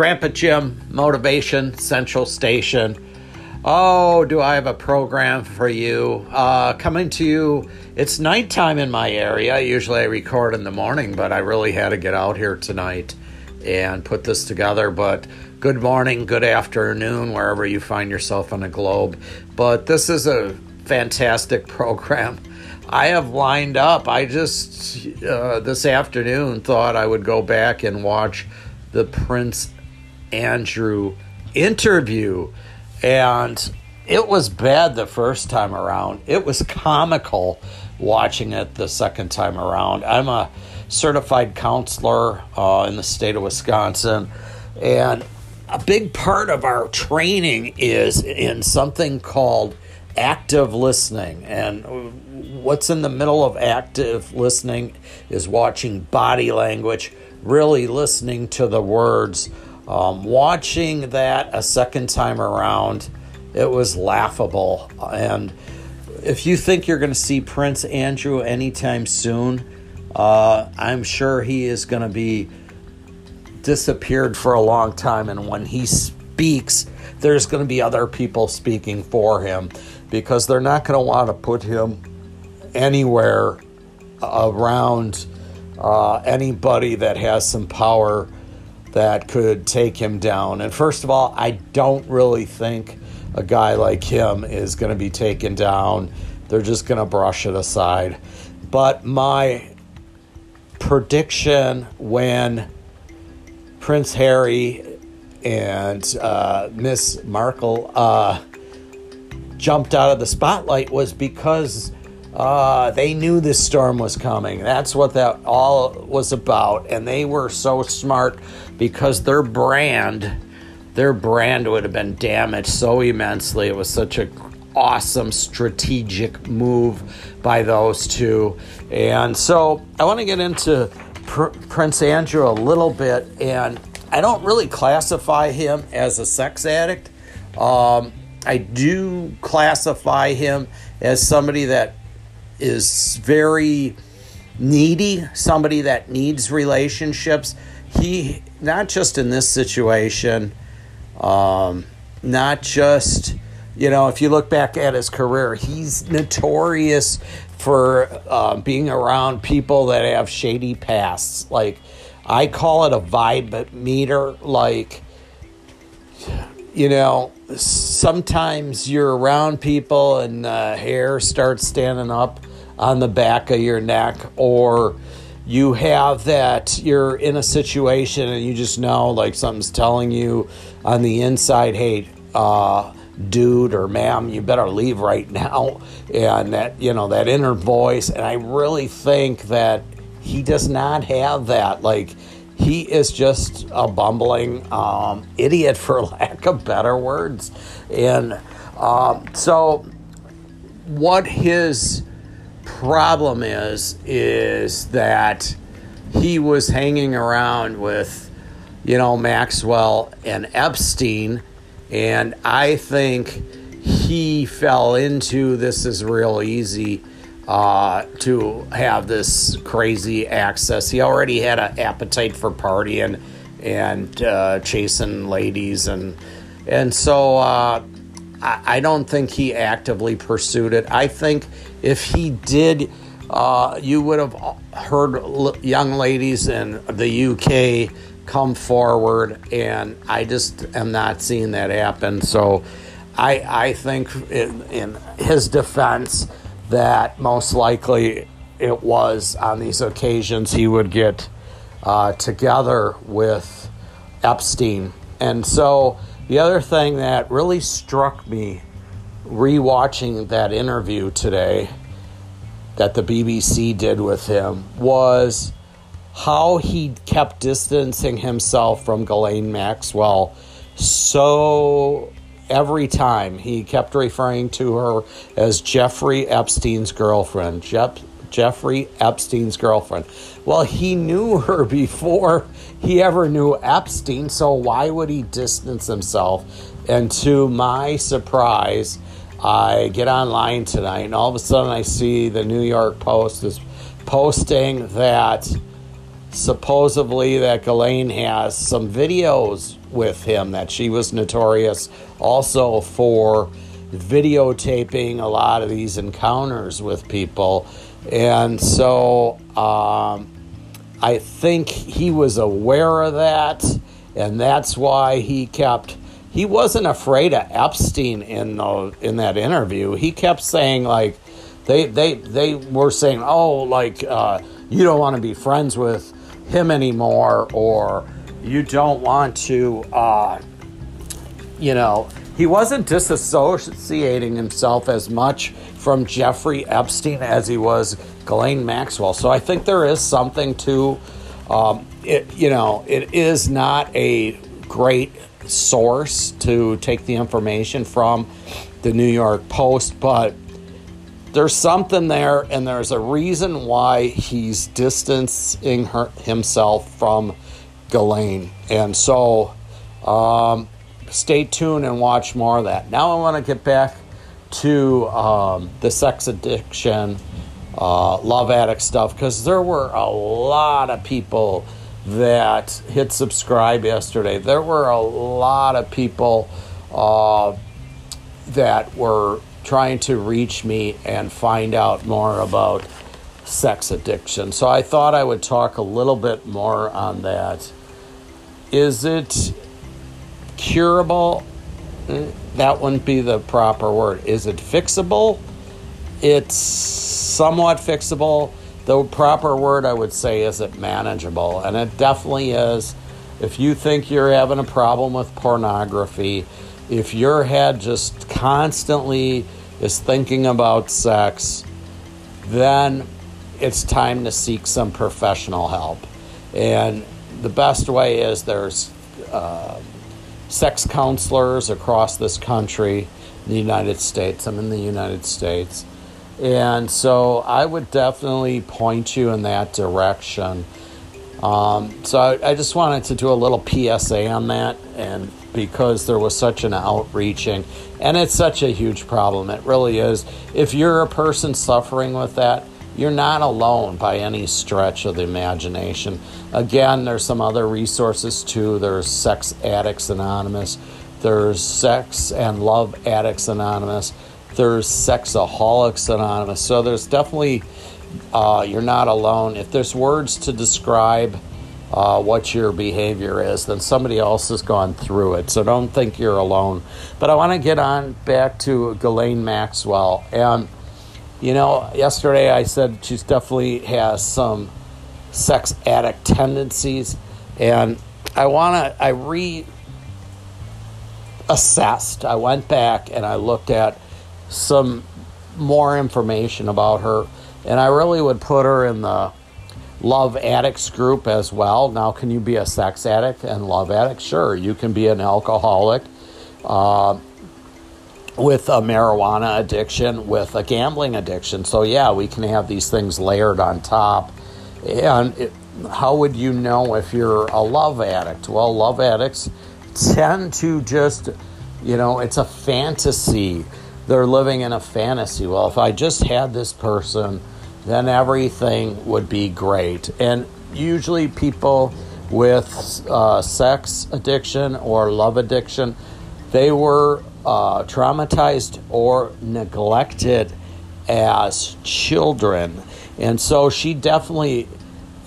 Grandpa Jim, Motivation Central Station. Oh, do I have a program for you? Uh, coming to you, it's nighttime in my area. Usually I record in the morning, but I really had to get out here tonight and put this together. But good morning, good afternoon, wherever you find yourself on the globe. But this is a fantastic program. I have lined up. I just uh, this afternoon thought I would go back and watch the Prince Andrew interview, and it was bad the first time around. It was comical watching it the second time around. I'm a certified counselor uh, in the state of Wisconsin, and a big part of our training is in something called active listening. And what's in the middle of active listening is watching body language, really listening to the words. Um, watching that a second time around, it was laughable. And if you think you're going to see Prince Andrew anytime soon, uh, I'm sure he is going to be disappeared for a long time. And when he speaks, there's going to be other people speaking for him because they're not going to want to put him anywhere around uh, anybody that has some power that could take him down. And first of all, I don't really think a guy like him is going to be taken down. They're just going to brush it aside. But my prediction when Prince Harry and uh, Miss Markle uh, jumped out of the spotlight was because uh, they knew this storm was coming. That's what that all was about. And they were so smart because their brand, their brand would have been damaged so immensely. It was such a awesome strategic move by those two. And so I want to get into Pr- Prince Andrew a little bit. And I don't really classify him as a sex addict. Um, I do classify him as somebody that is very needy, somebody that needs relationships. He, not just in this situation, um, not just, you know, if you look back at his career, he's notorious for uh, being around people that have shady pasts. Like, I call it a vibe meter. Like, you know, sometimes you're around people and the hair starts standing up on the back of your neck, or you have that you're in a situation and you just know like something's telling you on the inside, hey, uh, dude or ma'am, you better leave right now. And that, you know, that inner voice. And I really think that he does not have that. Like, he is just a bumbling um, idiot, for lack of better words. And um, so, what his problem is, is that he was hanging around with, you know, Maxwell and Epstein. And I think he fell into this is real easy uh, to have this crazy access. He already had an appetite for partying and uh, chasing ladies, and and so uh, I, I, don't think he actively pursued it. I think if he did, uh, you would have heard young ladies in the UK come forward, and I just am not seeing that happen. So I I think in, in his defense that most likely it was on these occasions he would get uh, together with Epstein. And so the other thing that really struck me rewatching that interview today that the BBC did with him was how he kept distancing himself from Ghislaine Maxwell so every time he kept referring to her as Jeffrey Epstein's girlfriend. Jeff, Jeffrey Epstein's girlfriend. Well, he knew her before he ever knew Epstein, so why would he distance himself? And to my surprise, I get online tonight, and all of a sudden I see the New York Post is posting that supposedly that Ghislaine has some videos with him that she was notorious also for videotaping a lot of these encounters with people. And so um, I think he was aware of that, and that's why he kept. He wasn't afraid of Epstein in the, in that interview. He kept saying like, they they they were saying, oh, like uh, you don't want to be friends with him anymore, or you don't want to, uh, you know, he wasn't disassociating himself as much from Jeffrey Epstein as he was Ghislaine Maxwell. So I think there is something to um, it. You know, it is not a great source to take the information from the New York Post, but there's something there, and there's a reason why he's distancing her, himself from Ghislaine. And so, um, stay tuned and watch more of that. Now, I want to get back to um, the sex addiction, uh, love addict stuff, because there were a lot of people that hit subscribe yesterday. There were a lot of people uh, that were trying to reach me and find out more about sex addiction. So I thought I would talk a little bit more on that. Is it curable? Eh, that wouldn't be the proper word. Is it fixable? It's somewhat fixable. The proper word I would say is it manageable, and it definitely is. If you think you're having a problem with pornography, if your head just constantly is thinking about sex, then it's time to seek some professional help. And the best way is there's uh, sex counselors across this country, the United States. I'm in the United States. And so I would definitely point you in that direction. Um, so I, I, just wanted to do a little PSA on that, and because there was such an outreaching, and it's such a huge problem, it really is. If you're a person suffering with that, you're not alone by any stretch of the imagination. Again, there's some other resources too. There's Sex Addicts Anonymous, there's Sex and Love Addicts Anonymous, there's Sexaholics Anonymous. So there's definitely uh, you're not alone. If there's words to describe uh, what your behavior is, then somebody else has gone through it. So don't think you're alone. But I want to get on back to Ghislaine Maxwell. And, you know, yesterday I said she definitely has some sex addict tendencies. And I want to, I reassessed. I went back and I looked at some more information about her and I really would put her in the love addicts group as well. Now, can you be a sex addict and love addict? Sure, you can be an alcoholic uh, with a marijuana addiction, with a gambling addiction. So, yeah, we can have these things layered on top. And it, how would you know if you're a love addict? Well, love addicts tend to just, you know, it's a fantasy they're living in a fantasy. Well, if I just had this person, then everything would be great. And usually, people with uh, sex addiction or love addiction, they were uh, traumatized or neglected as children. And so she definitely,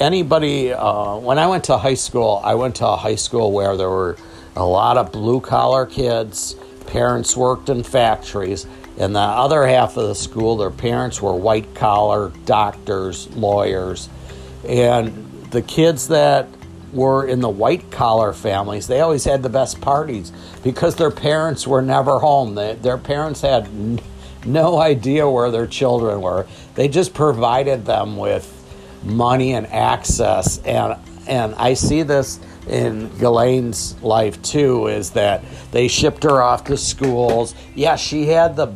anybody, uh, when I went to high school, I went to a high school where there were a lot of blue collar kids parents worked in factories. In the other half of the school, their parents were white collar doctors, lawyers. And the kids that were in the white collar families, they always had the best parties because their parents were never home. They, their parents had n- no idea where their children were. They just provided them with money and access. And, and I see this in Ghislaine's life too is that they shipped her off to schools. Yeah, she had the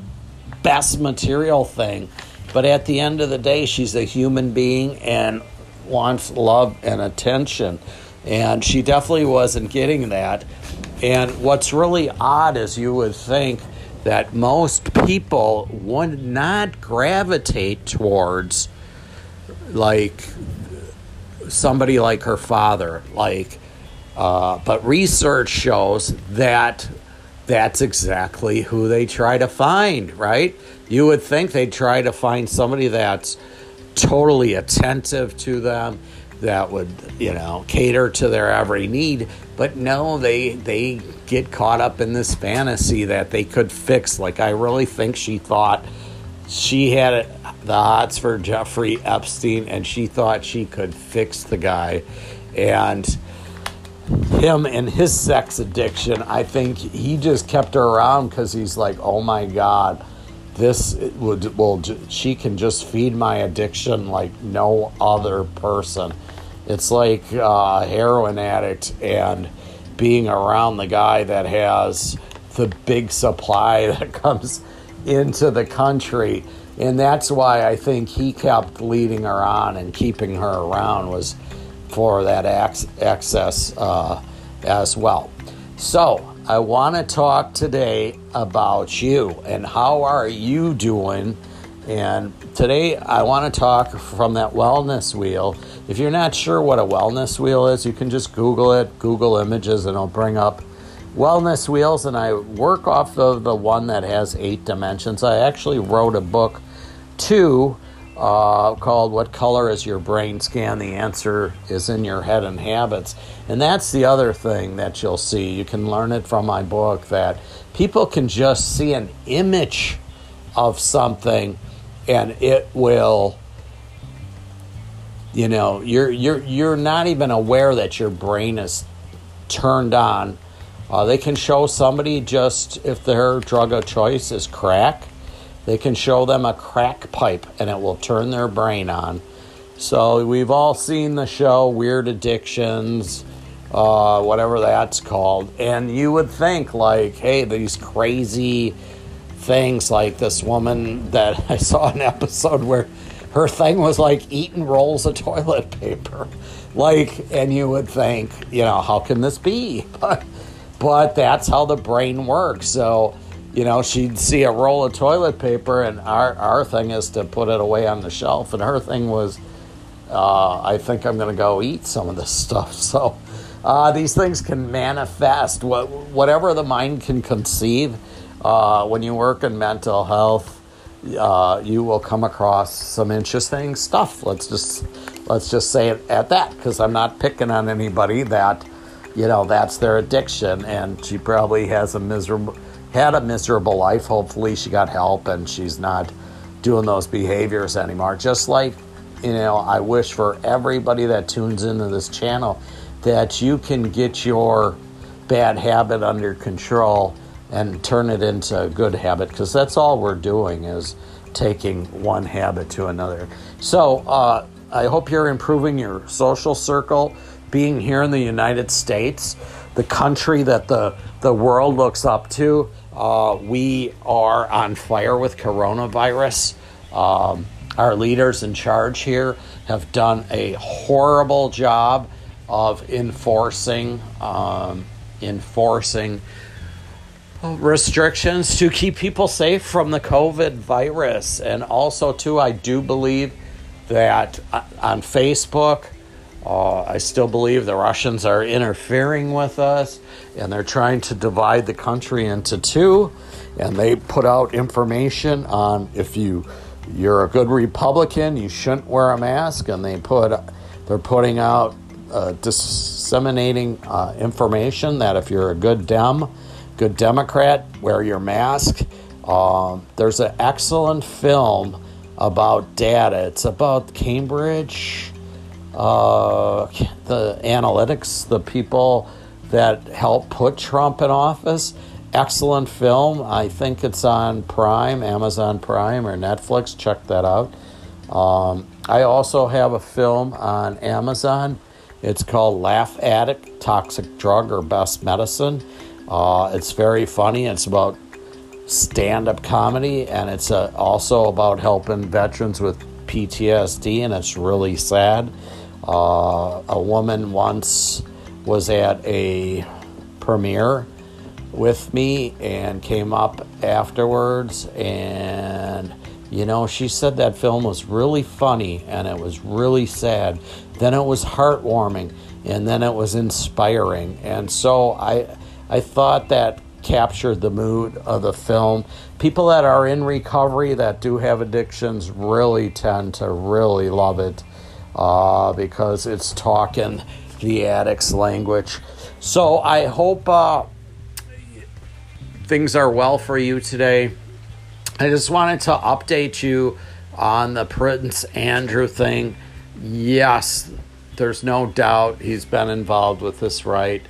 best material thing, but at the end of the day, she's a human being and wants love and attention. And she definitely wasn't getting that. And what's really odd is you would think that most people would not gravitate towards like somebody like her father. Like, uh, but research shows that that's exactly who they try to find, right? You would think they'd try to find somebody that's totally attentive to them, that would, you know, cater to their every need. But no, they they get caught up in this fantasy that they could fix. Like I really think she thought she had the hots for Jeffrey Epstein, and she thought she could fix the guy, and him and his sex addiction. I think he just kept her around because he's like, oh my god this would well she can just feed my addiction like no other person it's like a heroin addict and being around the guy that has the big supply that comes into the country and that's why i think he kept leading her on and keeping her around was for that access uh, as well so I want to talk today about you and how are you doing. And today I want to talk from that wellness wheel. If you're not sure what a wellness wheel is, you can just Google it, Google images, and it'll bring up wellness wheels. And I work off of the one that has eight dimensions. I actually wrote a book too uh, called What Color is Your Brain Scan? The answer is in your head and habits. And that's the other thing that you'll see. You can learn it from my book that people can just see an image of something and it will you know you're you're you're not even aware that your brain is turned on uh, they can show somebody just if their drug of choice is crack they can show them a crack pipe and it will turn their brain on. So we've all seen the show Weird Addictions, uh, whatever that's called. And you would think, like, hey, these crazy things, like this woman that I saw an episode where her thing was like eating rolls of toilet paper. Like, and you would think, you know, how can this be? But, but that's how the brain works. So, you know, she'd see a roll of toilet paper, and our, our thing is to put it away on the shelf. And her thing was, uh, I think I'm going to go eat some of this stuff. So uh, these things can manifest. What, whatever the mind can conceive, uh, when you work in mental health, uh, you will come across some interesting stuff. Let's just let's just say it at that, because I'm not picking on anybody that, you know, that's their addiction, and she probably has a miserable had a miserable life. Hopefully, she got help and she's not doing those behaviors anymore. Just like, you know, I wish for everybody that tunes into this channel that you can get your bad habit under control and turn it into a good habit because that's all we're doing is taking one habit to another. So, uh, I hope you're improving your social circle. Being here in the United States, the country that the, the world looks up to, uh, we are on fire with coronavirus. Um, our leaders in charge here have done a horrible job of enforcing um, enforcing restrictions to keep people safe from the COVID virus. And also, too, I do believe that uh, on Facebook, uh, I still believe the Russians are interfering with us and they're trying to divide the country into two. And they put out information on if you you're a good Republican, you shouldn't wear a mask. And they put they're putting out uh, disseminating uh, information that if you're a good Dem, good Democrat, wear your mask. Uh, there's an excellent film about data. It's about Cambridge uh, the analytics, the people that helped put Trump in office. Excellent film. I think it's on Prime, Amazon Prime, or Netflix. Check that out. Um, I also have a film on Amazon. It's called Laugh Addict Toxic Drug or Best Medicine. Uh, it's very funny. It's about stand up comedy, and it's uh, also about helping veterans with PTSD, and it's really sad. Uh, a woman once was at a premiere with me and came up afterwards and You know, she said that film was really funny and it was really sad. Then it was heartwarming and then it was inspiring. And so I I thought that captured the mood of the film. People that are in recovery that do have addictions really tend to really love it uh, because it's talking the addict's language. So I hope uh, things are well for you today. I just wanted to update you on the Prince Andrew thing. Yes, there's no doubt he's been involved with this right.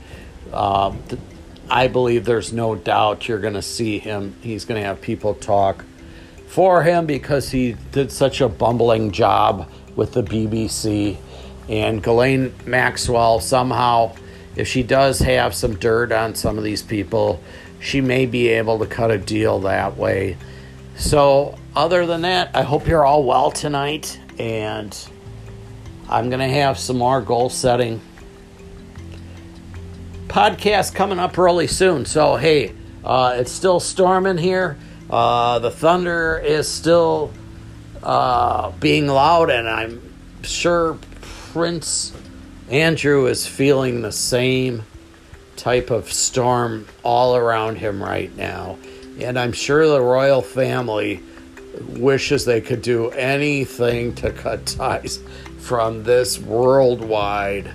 Um, I believe there's no doubt you're going to see him. He's going to have people talk for him because he did such a bumbling job with the BBC. And Ghislaine Maxwell, somehow, if she does have some dirt on some of these people, she may be able to cut a deal that way. So, other than that, I hope you're all well tonight. And I'm going to have some more goal setting podcast coming up really soon. So, hey, uh, it's still storming here. Uh, the thunder is still uh, being loud, and I'm sure Prince Andrew is feeling the same type of storm all around him right now. And I'm sure the royal family wishes they could do anything to cut ties from this worldwide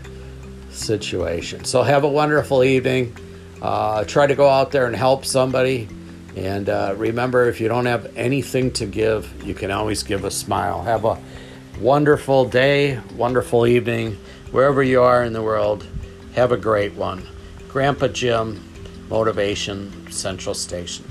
situation. So have a wonderful evening. Uh, try to go out there and help somebody. And uh, remember, if you don't have anything to give, you can always give a smile. Have a wonderful day, wonderful evening, wherever you are in the world. Have a great one. Grandpa Jim, Motivation Central Station.